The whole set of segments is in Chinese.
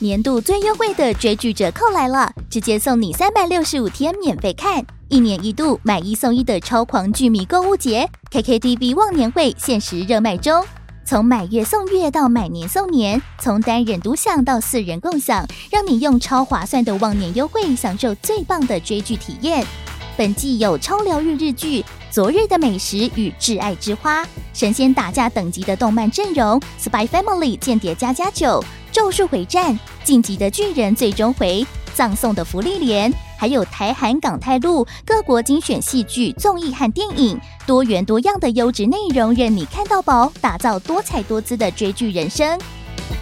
年度最优惠的追剧折扣来了，直接送你三百六十五天免费看，一年一度买一送一的超狂剧迷购物节，KKTV 忘年会限时热卖中。从买月送月到买年送年，从单人独享到四人共享，让你用超划算的忘年优惠享受最棒的追剧体验。本季有超疗愈日剧《昨日的美食与挚爱之花》，神仙打架等级的动漫阵容，《Spy Family》间谍家家酒。咒术回战、晋级的巨人最终回、葬送的福利莲，还有台韩港泰陆各国精选戏剧、综艺和电影，多元多样的优质内容，任你看到饱，打造多彩多姿的追剧人生。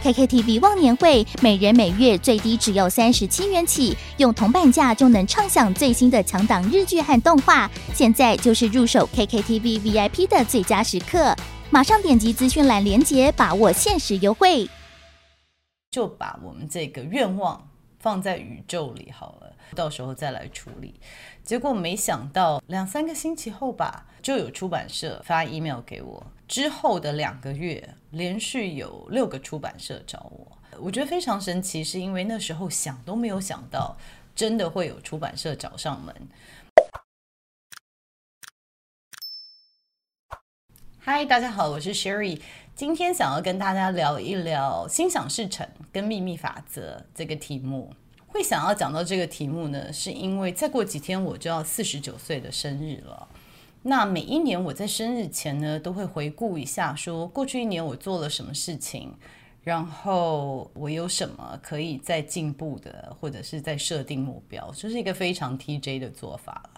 KKTV 忘年会，每人每月最低只要三十七元起，用铜板价就能畅享最新的强档日剧和动画。现在就是入手 KKTV VIP 的最佳时刻，马上点击资讯栏链接，把握限时优惠。就把我们这个愿望放在宇宙里好了，到时候再来处理。结果没想到两三个星期后吧，就有出版社发 email 给我。之后的两个月，连续有六个出版社找我。我觉得非常神奇，是因为那时候想都没有想到，真的会有出版社找上门。嗨，大家好，我是 Sherry。今天想要跟大家聊一聊心想事成跟秘密法则这个题目。会想要讲到这个题目呢，是因为再过几天我就要四十九岁的生日了。那每一年我在生日前呢，都会回顾一下，说过去一年我做了什么事情，然后我有什么可以再进步的，或者是再设定目标，这是一个非常 TJ 的做法。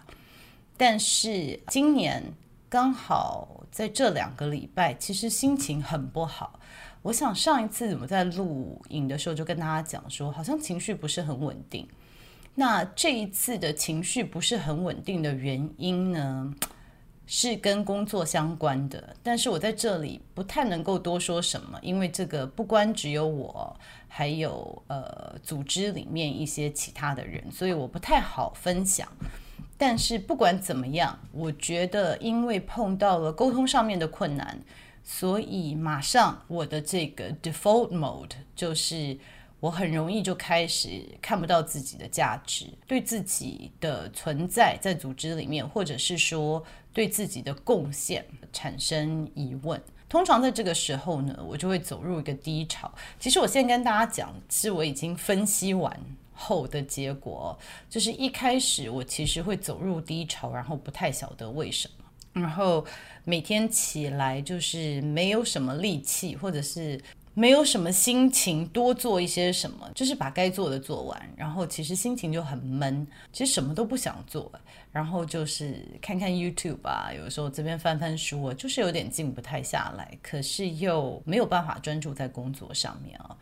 但是今年。刚好在这两个礼拜，其实心情很不好。我想上一次我在录影的时候就跟大家讲说，好像情绪不是很稳定。那这一次的情绪不是很稳定的原因呢，是跟工作相关的。但是我在这里不太能够多说什么，因为这个不光只有我，还有呃组织里面一些其他的人，所以我不太好分享。但是不管怎么样，我觉得因为碰到了沟通上面的困难，所以马上我的这个 default mode 就是我很容易就开始看不到自己的价值，对自己的存在在组织里面，或者是说对自己的贡献产生疑问。通常在这个时候呢，我就会走入一个低潮。其实我现在跟大家讲，是我已经分析完。后的结果就是一开始我其实会走入低潮，然后不太晓得为什么，然后每天起来就是没有什么力气，或者是没有什么心情多做一些什么，就是把该做的做完，然后其实心情就很闷，其实什么都不想做，然后就是看看 YouTube 啊，有时候这边翻翻书啊，就是有点静不太下来，可是又没有办法专注在工作上面啊。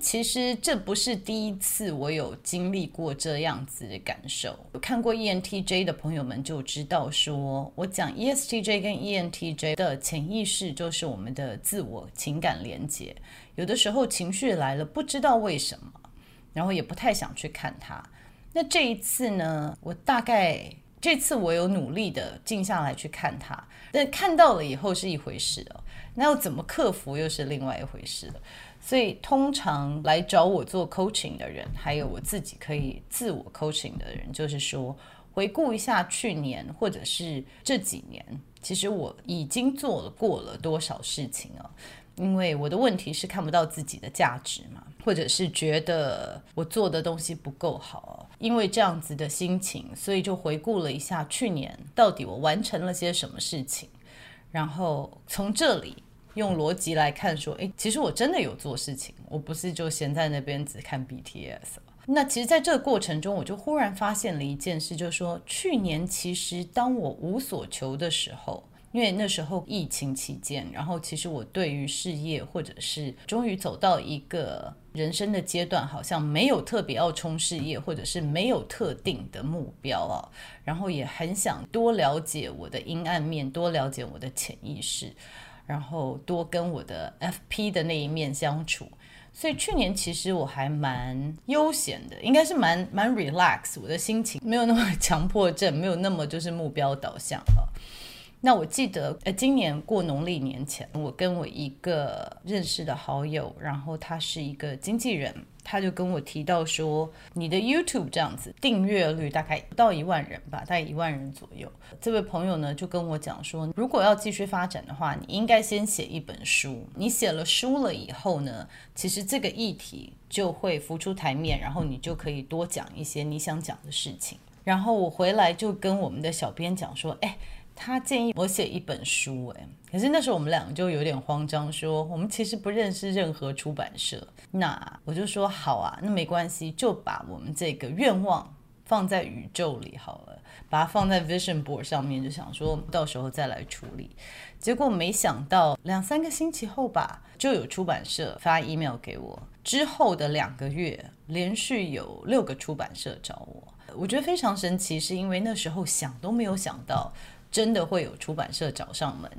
其实这不是第一次我有经历过这样子的感受。有看过 ENTJ 的朋友们就知道说，我讲 ESTJ 跟 ENTJ 的潜意识就是我们的自我情感连接。有的时候情绪来了，不知道为什么，然后也不太想去看它。那这一次呢，我大概这次我有努力的静下来去看它，但看到了以后是一回事哦，那要怎么克服又是另外一回事了。所以，通常来找我做 coaching 的人，还有我自己可以自我 coaching 的人，就是说，回顾一下去年或者是这几年，其实我已经做了过了多少事情啊？因为我的问题是看不到自己的价值嘛，或者是觉得我做的东西不够好，因为这样子的心情，所以就回顾了一下去年到底我完成了些什么事情，然后从这里。用逻辑来看，说，诶，其实我真的有做事情，我不是就闲在那边只看 BTS。那其实，在这个过程中，我就忽然发现了一件事，就是说，去年其实当我无所求的时候，因为那时候疫情期间，然后其实我对于事业或者是终于走到一个人生的阶段，好像没有特别要冲事业，或者是没有特定的目标啊，然后也很想多了解我的阴暗面，多了解我的潜意识。然后多跟我的 FP 的那一面相处，所以去年其实我还蛮悠闲的，应该是蛮蛮 relax，我的心情没有那么强迫症，没有那么就是目标导向了。那我记得，呃，今年过农历年前，我跟我一个认识的好友，然后他是一个经纪人，他就跟我提到说，你的 YouTube 这样子订阅率大概不到一万人吧，大概一万人左右。这位朋友呢就跟我讲说，如果要继续发展的话，你应该先写一本书。你写了书了以后呢，其实这个议题就会浮出台面，然后你就可以多讲一些你想讲的事情。然后我回来就跟我们的小编讲说，哎。他建议我写一本书，哎，可是那时候我们两个就有点慌张，说我们其实不认识任何出版社。那我就说好啊，那没关系，就把我们这个愿望放在宇宙里好了，把它放在 Vision Board 上面，就想说到时候再来处理。结果没想到两三个星期后吧，就有出版社发 email 给我。之后的两个月，连续有六个出版社找我，我觉得非常神奇，是因为那时候想都没有想到。真的会有出版社找上门，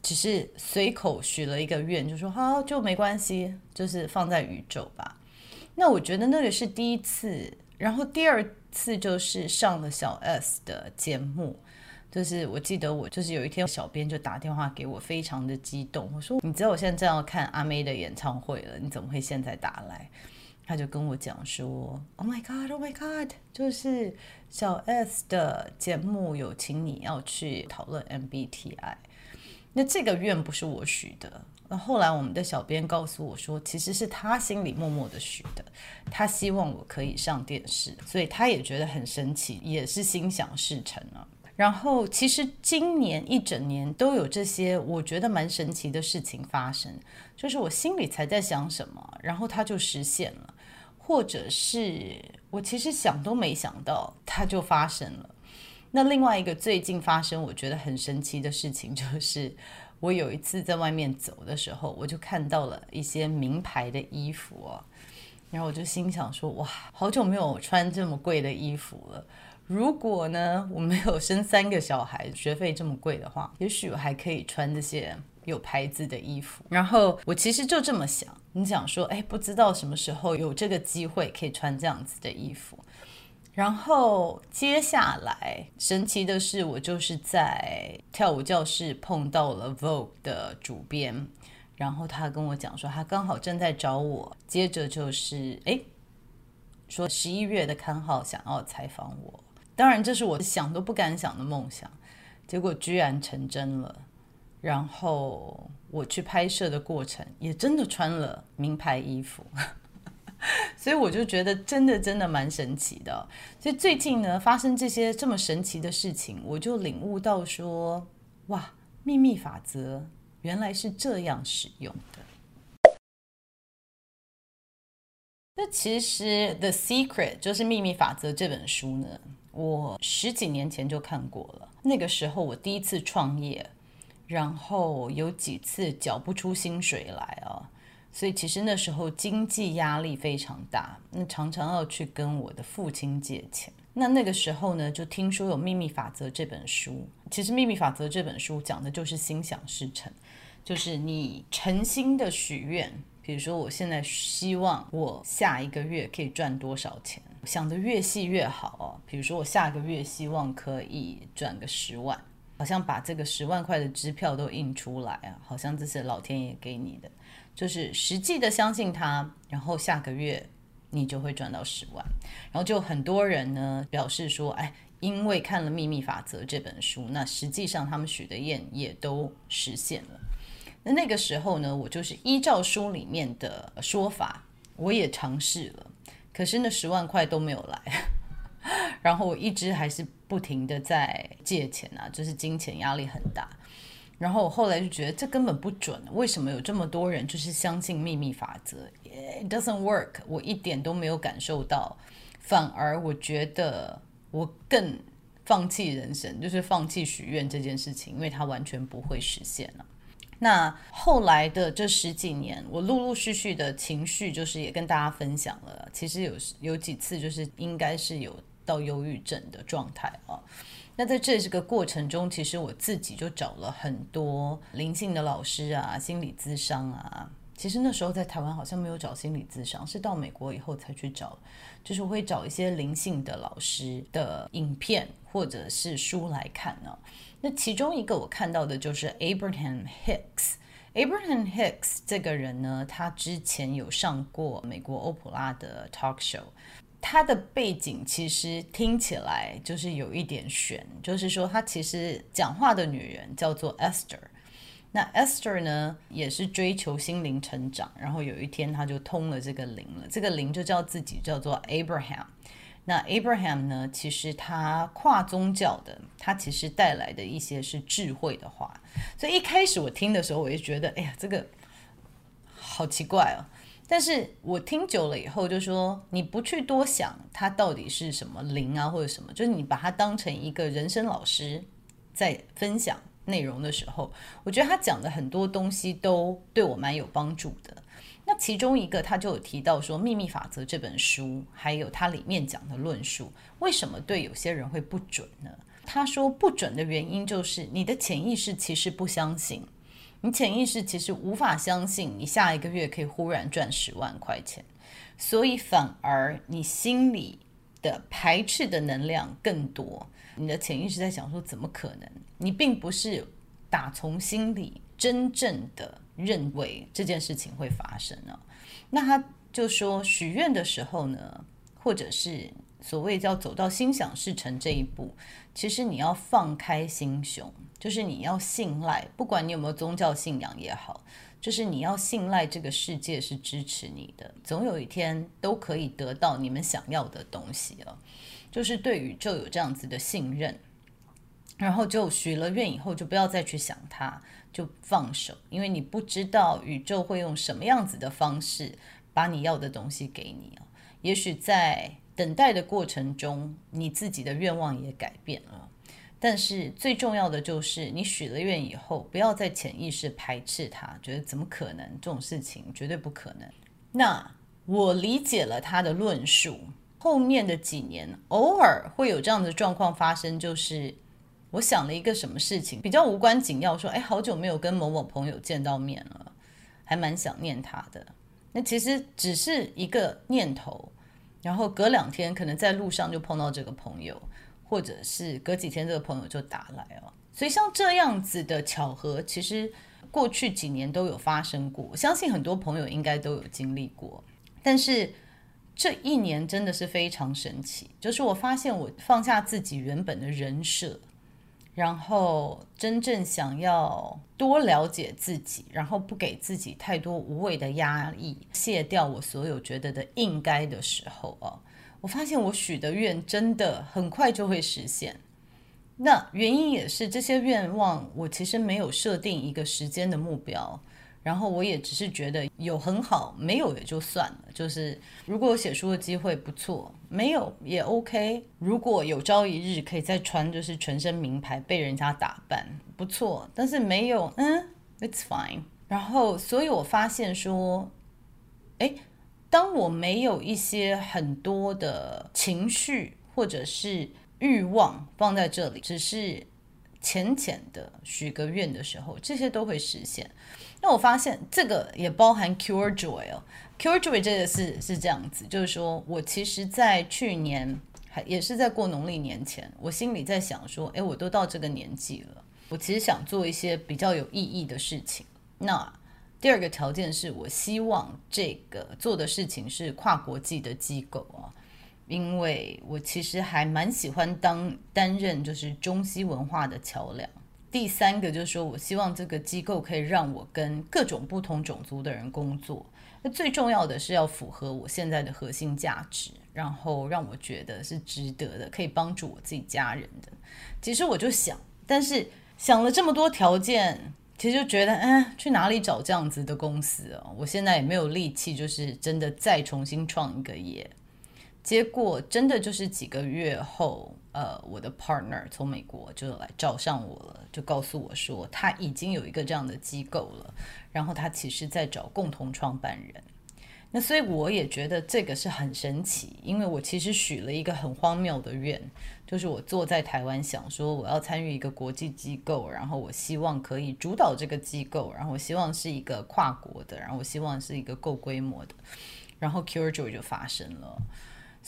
只是随口许了一个愿，就说好就没关系，就是放在宇宙吧。那我觉得那个是第一次，然后第二次就是上了小 S 的节目，就是我记得我就是有一天小编就打电话给我，非常的激动，我说你知道我现在正要看阿妹的演唱会了，你怎么会现在打来？他就跟我讲说：“Oh my God, Oh my God，就是小 S 的节目有请你要去讨论 MBTI。那这个愿不是我许的。那后来我们的小编告诉我说，其实是他心里默默的许的。他希望我可以上电视，所以他也觉得很神奇，也是心想事成啊。然后其实今年一整年都有这些我觉得蛮神奇的事情发生，就是我心里才在想什么，然后它就实现了。”或者是我其实想都没想到，它就发生了。那另外一个最近发生我觉得很神奇的事情，就是我有一次在外面走的时候，我就看到了一些名牌的衣服哦，然后我就心想说：哇，好久没有穿这么贵的衣服了。如果呢，我没有生三个小孩，学费这么贵的话，也许我还可以穿这些。有牌子的衣服，然后我其实就这么想，你想说，哎，不知道什么时候有这个机会可以穿这样子的衣服。然后接下来神奇的是，我就是在跳舞教室碰到了 Vogue 的主编，然后他跟我讲说，他刚好正在找我。接着就是，哎，说十一月的刊号想要采访我，当然这是我想都不敢想的梦想，结果居然成真了。然后我去拍摄的过程也真的穿了名牌衣服，所以我就觉得真的真的蛮神奇的。所以最近呢，发生这些这么神奇的事情，我就领悟到说，哇，秘密法则原来是这样使用的。那其实《The Secret》就是《秘密法则》这本书呢，我十几年前就看过了。那个时候我第一次创业。然后有几次缴不出薪水来啊，所以其实那时候经济压力非常大，那常常要去跟我的父亲借钱。那那个时候呢，就听说有《秘密法则》这本书。其实《秘密法则》这本书讲的就是心想事成，就是你诚心的许愿，比如说我现在希望我下一个月可以赚多少钱，想得越细越好哦。比如说我下个月希望可以赚个十万。好像把这个十万块的支票都印出来啊，好像这是老天爷给你的，就是实际的相信他，然后下个月你就会赚到十万。然后就很多人呢表示说，哎，因为看了《秘密法则》这本书，那实际上他们许的愿也都实现了。那那个时候呢，我就是依照书里面的说法，我也尝试了，可是那十万块都没有来。然后我一直还是不停的在借钱啊，就是金钱压力很大。然后我后来就觉得这根本不准，为什么有这么多人就是相信秘密法则？It doesn't work，我一点都没有感受到，反而我觉得我更放弃人生，就是放弃许愿这件事情，因为它完全不会实现了。那后来的这十几年，我陆陆续续的情绪就是也跟大家分享了，其实有有几次就是应该是有。到忧郁症的状态啊，那在这这个过程中，其实我自己就找了很多灵性的老师啊、心理咨商啊，其实那时候在台湾好像没有找心理咨商，是到美国以后才去找，就是我会找一些灵性的老师的影片或者是书来看呢。那其中一个我看到的就是 Abraham Hicks。Abraham Hicks 这个人呢，他之前有上过美国欧普拉的 talk show。他的背景其实听起来就是有一点玄，就是说他其实讲话的女人叫做 Esther。那 Esther 呢，也是追求心灵成长，然后有一天他就通了这个灵了，这个灵就叫自己叫做 Abraham。那 Abraham 呢，其实他跨宗教的，他其实带来的一些是智慧的话，所以一开始我听的时候，我就觉得，哎呀，这个好奇怪哦。但是我听久了以后，就说你不去多想，它到底是什么灵啊，或者什么，就是你把它当成一个人生老师在分享。内容的时候，我觉得他讲的很多东西都对我蛮有帮助的。那其中一个，他就有提到说，《秘密法则》这本书，还有它里面讲的论述，为什么对有些人会不准呢？他说不准的原因就是你的潜意识其实不相信，你潜意识其实无法相信你下一个月可以忽然赚十万块钱，所以反而你心里的排斥的能量更多。你的潜意识在想说，怎么可能？你并不是打从心里真正的认为这件事情会发生呢。那他就说，许愿的时候呢，或者是所谓叫走到心想事成这一步，其实你要放开心胸，就是你要信赖，不管你有没有宗教信仰也好，就是你要信赖这个世界是支持你的，总有一天都可以得到你们想要的东西了。就是对宇宙有这样子的信任，然后就许了愿以后，就不要再去想它，就放手，因为你不知道宇宙会用什么样子的方式把你要的东西给你啊。也许在等待的过程中，你自己的愿望也改变了，但是最重要的就是你许了愿以后，不要再潜意识排斥它，觉得怎么可能这种事情绝对不可能。那我理解了他的论述。后面的几年，偶尔会有这样的状况发生，就是我想了一个什么事情，比较无关紧要，说，哎，好久没有跟某某朋友见到面了，还蛮想念他的。那其实只是一个念头，然后隔两天可能在路上就碰到这个朋友，或者是隔几天这个朋友就打来了。所以像这样子的巧合，其实过去几年都有发生过，我相信很多朋友应该都有经历过，但是。这一年真的是非常神奇，就是我发现我放下自己原本的人设，然后真正想要多了解自己，然后不给自己太多无谓的压力，卸掉我所有觉得的应该的时候哦，我发现我许的愿真的很快就会实现。那原因也是这些愿望，我其实没有设定一个时间的目标。然后我也只是觉得有很好，没有也就算了。就是如果有写书的机会不错，没有也 OK。如果有朝一日可以再穿就是全身名牌被人家打扮不错，但是没有，嗯，It's fine。然后所以我发现说，哎，当我没有一些很多的情绪或者是欲望放在这里，只是浅浅的许个愿的时候，这些都会实现。那我发现这个也包含 Cure Joy 哦，Cure Joy 这个是是这样子，就是说我其实，在去年还也是在过农历年前，我心里在想说，哎，我都到这个年纪了，我其实想做一些比较有意义的事情。那第二个条件是我希望这个做的事情是跨国际的机构啊，因为我其实还蛮喜欢当担任就是中西文化的桥梁。第三个就是说，我希望这个机构可以让我跟各种不同种族的人工作。那最重要的是要符合我现在的核心价值，然后让我觉得是值得的，可以帮助我自己家人的。其实我就想，但是想了这么多条件，其实就觉得，嗯，去哪里找这样子的公司啊？我现在也没有力气，就是真的再重新创一个业。结果真的就是几个月后。呃，我的 partner 从美国就来找上我了，就告诉我说他已经有一个这样的机构了，然后他其实在找共同创办人。那所以我也觉得这个是很神奇，因为我其实许了一个很荒谬的愿，就是我坐在台湾想说我要参与一个国际机构，然后我希望可以主导这个机构，然后我希望是一个跨国的，然后我希望是一个够规模的，然后 Cure Joy 就发生了。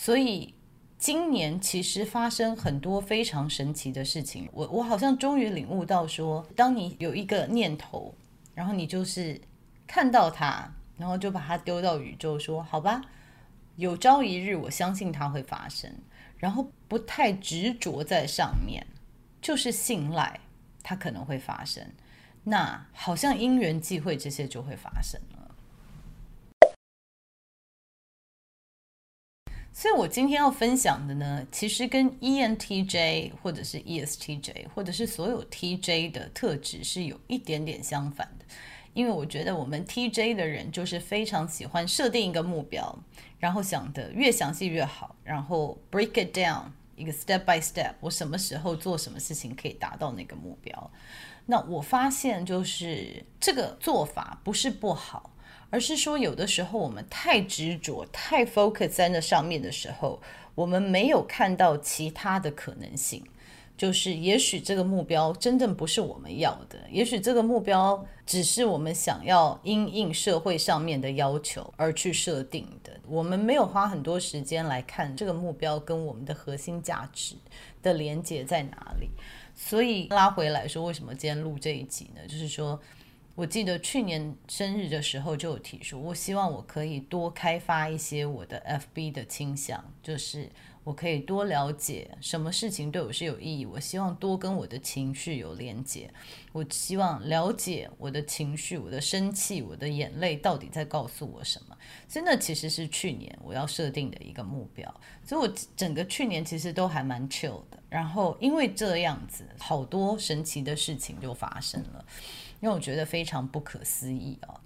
所以今年其实发生很多非常神奇的事情，我我好像终于领悟到说，当你有一个念头，然后你就是看到它。然后就把它丢到宇宙，说：“好吧，有朝一日我相信它会发生。”然后不太执着在上面，就是信赖它可能会发生。那好像因缘际会，这些就会发生了。所以我今天要分享的呢，其实跟 ENTJ 或者是 ESTJ 或者是所有 TJ 的特质是有一点点相反的。因为我觉得我们 TJ 的人就是非常喜欢设定一个目标，然后想得越详细越好，然后 break it down 一个 step by step，我什么时候做什么事情可以达到那个目标。那我发现就是这个做法不是不好，而是说有的时候我们太执着、太 focus 在那上面的时候，我们没有看到其他的可能性。就是，也许这个目标真正不是我们要的，也许这个目标只是我们想要因应社会上面的要求而去设定的。我们没有花很多时间来看这个目标跟我们的核心价值的连接在哪里。所以拉回来说，为什么今天录这一集呢？就是说，我记得去年生日的时候就有提出，我希望我可以多开发一些我的 FB 的倾向，就是。我可以多了解什么事情对我是有意义。我希望多跟我的情绪有连接。我希望了解我的情绪，我的生气，我的眼泪到底在告诉我什么。所以那其实是去年我要设定的一个目标。所以我整个去年其实都还蛮 chill 的。然后因为这样子，好多神奇的事情就发生了，为我觉得非常不可思议啊、哦。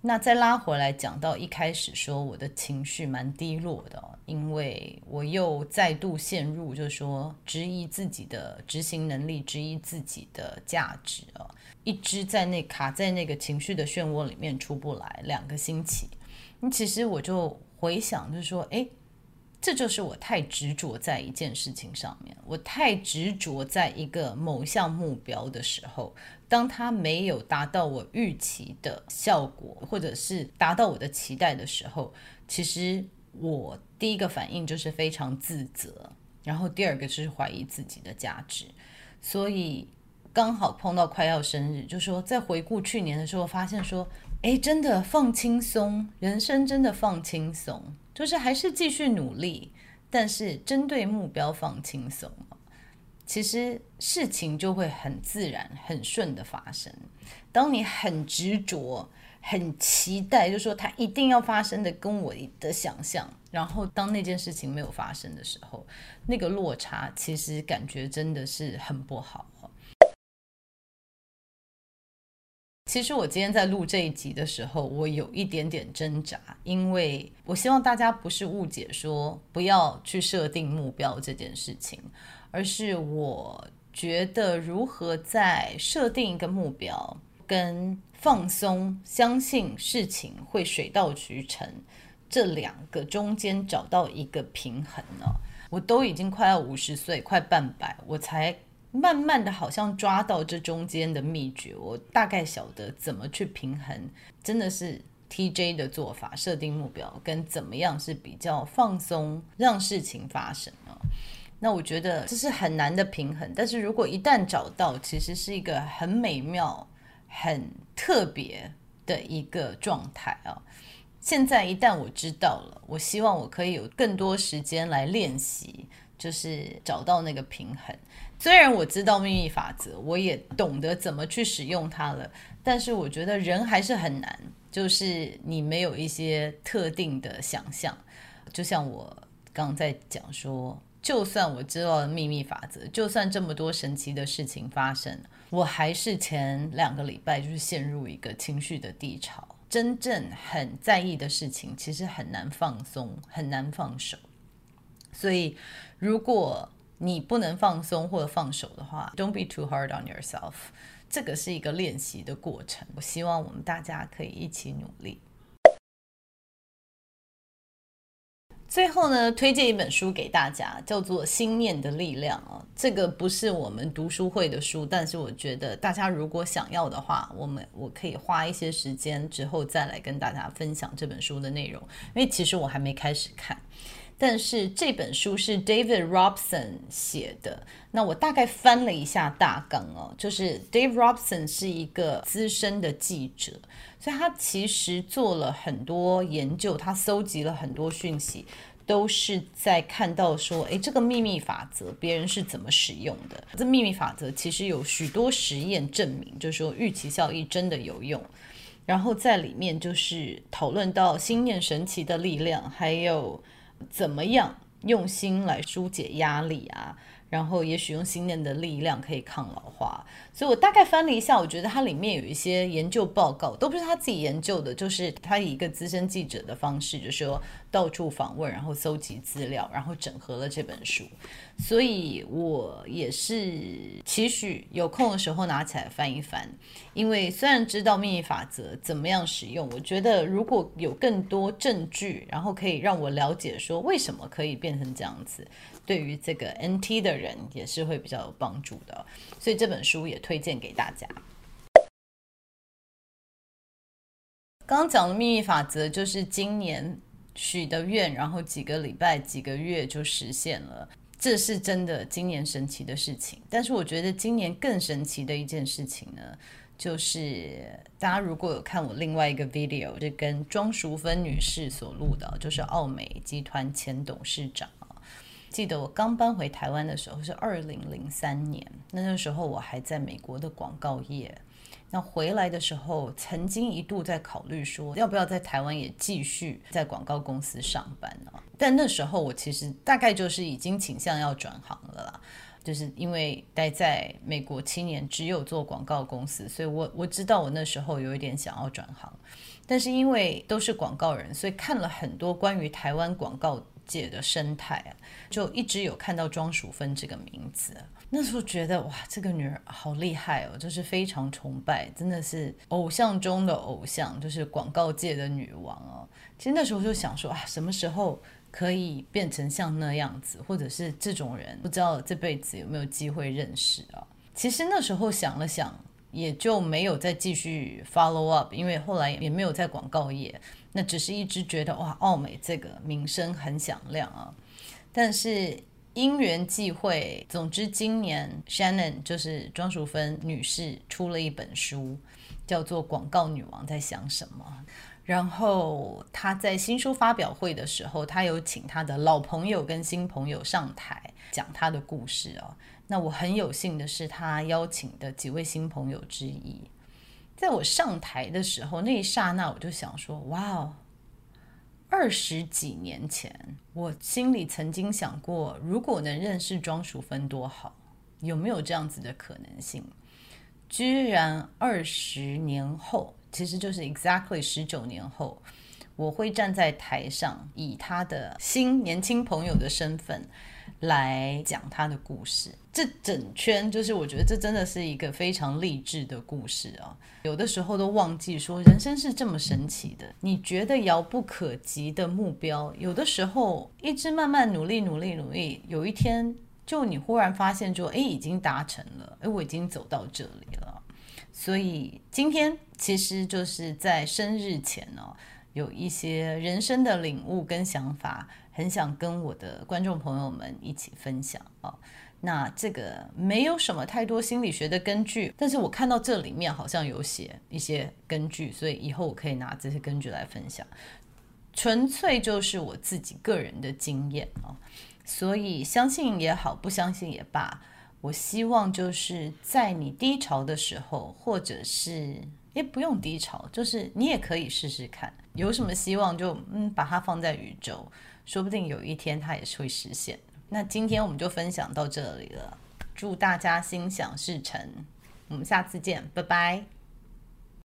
那再拉回来讲到一开始说我的情绪蛮低落的，因为我又再度陷入，就是说质疑自己的执行能力，质疑自己的价值啊，一直在那卡在那个情绪的漩涡里面出不来，两个星期。那其实我就回想，就是说，诶。这就是我太执着在一件事情上面，我太执着在一个某项目标的时候，当它没有达到我预期的效果，或者是达到我的期待的时候，其实我第一个反应就是非常自责，然后第二个就是怀疑自己的价值。所以刚好碰到快要生日，就说在回顾去年的时候，发现说，哎，真的放轻松，人生真的放轻松。就是还是继续努力，但是针对目标放轻松，其实事情就会很自然、很顺的发生。当你很执着、很期待，就说它一定要发生的，跟我的想象，然后当那件事情没有发生的时候，那个落差其实感觉真的是很不好。其实我今天在录这一集的时候，我有一点点挣扎，因为我希望大家不是误解说不要去设定目标这件事情，而是我觉得如何在设定一个目标跟放松、相信事情会水到渠成这两个中间找到一个平衡呢？我都已经快要五十岁，快半百，我才。慢慢的，好像抓到这中间的秘诀，我大概晓得怎么去平衡，真的是 TJ 的做法，设定目标跟怎么样是比较放松，让事情发生啊。那我觉得这是很难的平衡，但是如果一旦找到，其实是一个很美妙、很特别的一个状态啊。现在一旦我知道了，我希望我可以有更多时间来练习，就是找到那个平衡。虽然我知道秘密法则，我也懂得怎么去使用它了，但是我觉得人还是很难，就是你没有一些特定的想象。就像我刚在讲说，就算我知道了秘密法则，就算这么多神奇的事情发生，我还是前两个礼拜就是陷入一个情绪的低潮。真正很在意的事情，其实很难放松，很难放手。所以如果你不能放松或者放手的话，Don't be too hard on yourself。这个是一个练习的过程。我希望我们大家可以一起努力。最后呢，推荐一本书给大家，叫做《心念的力量》啊。这个不是我们读书会的书，但是我觉得大家如果想要的话，我们我可以花一些时间之后再来跟大家分享这本书的内容。因为其实我还没开始看，但是这本书是 David Robson 写的。那我大概翻了一下大纲哦，就是 Dave Robson 是一个资深的记者。所以他其实做了很多研究，他搜集了很多讯息，都是在看到说，诶，这个秘密法则别人是怎么使用的？这秘密法则其实有许多实验证明，就是说预期效益真的有用。然后在里面就是讨论到心念神奇的力量，还有怎么样用心来疏解压力啊。然后也许用信念的力量可以抗老化，所以我大概翻了一下，我觉得它里面有一些研究报告，都不是他自己研究的，就是他以一个资深记者的方式，就说到处访问，然后搜集资料，然后整合了这本书。所以我也是期许有空的时候拿起来翻一翻，因为虽然知道秘密法则怎么样使用，我觉得如果有更多证据，然后可以让我了解说为什么可以变成这样子。对于这个 NT 的人也是会比较有帮助的，所以这本书也推荐给大家。刚刚讲的秘密法则就是今年许的愿，然后几个礼拜、几个月就实现了，这是真的今年神奇的事情。但是我觉得今年更神奇的一件事情呢，就是大家如果有看我另外一个 video，是跟庄淑芬女士所录的，就是奥美集团前董事长。记得我刚搬回台湾的时候是二零零三年，那那时候我还在美国的广告业。那回来的时候，曾经一度在考虑说，要不要在台湾也继续在广告公司上班呢？但那时候我其实大概就是已经倾向要转行了啦，就是因为待在美国七年，只有做广告公司，所以我我知道我那时候有一点想要转行，但是因为都是广告人，所以看了很多关于台湾广告界的生态啊，就一直有看到庄淑芬这个名字。那时候觉得哇，这个女人好厉害哦，就是非常崇拜，真的是偶像中的偶像，就是广告界的女王哦。其实那时候就想说啊，什么时候可以变成像那样子，或者是这种人，不知道这辈子有没有机会认识啊？其实那时候想了想，也就没有再继续 follow up，因为后来也没有在广告业。那只是一直觉得哇，奥美这个名声很响亮啊，但是因缘际会，总之今年 Shannon 就是庄淑芬女士出了一本书，叫做《广告女王在想什么》。然后她在新书发表会的时候，她有请她的老朋友跟新朋友上台讲她的故事哦。那我很有幸的是，他邀请的几位新朋友之一。在我上台的时候，那一刹那，我就想说：“哇哦，二十几年前，我心里曾经想过，如果能认识庄淑芬多好，有没有这样子的可能性？居然二十年后，其实就是 exactly 十九年后，我会站在台上，以他的新年轻朋友的身份。”来讲他的故事，这整圈就是我觉得这真的是一个非常励志的故事啊！有的时候都忘记说人生是这么神奇的，你觉得遥不可及的目标，有的时候一直慢慢努力努力努力，有一天就你忽然发现说，哎，已经达成了，哎，我已经走到这里了。所以今天其实就是在生日前呢，有一些人生的领悟跟想法。很想跟我的观众朋友们一起分享啊，那这个没有什么太多心理学的根据，但是我看到这里面好像有写一些根据，所以以后我可以拿这些根据来分享，纯粹就是我自己个人的经验啊，所以相信也好，不相信也罢，我希望就是在你低潮的时候，或者是也不用低潮，就是你也可以试试看，有什么希望就嗯把它放在宇宙。说不定有一天它也是会实现。那今天我们就分享到这里了，祝大家心想事成，我们下次见，拜拜。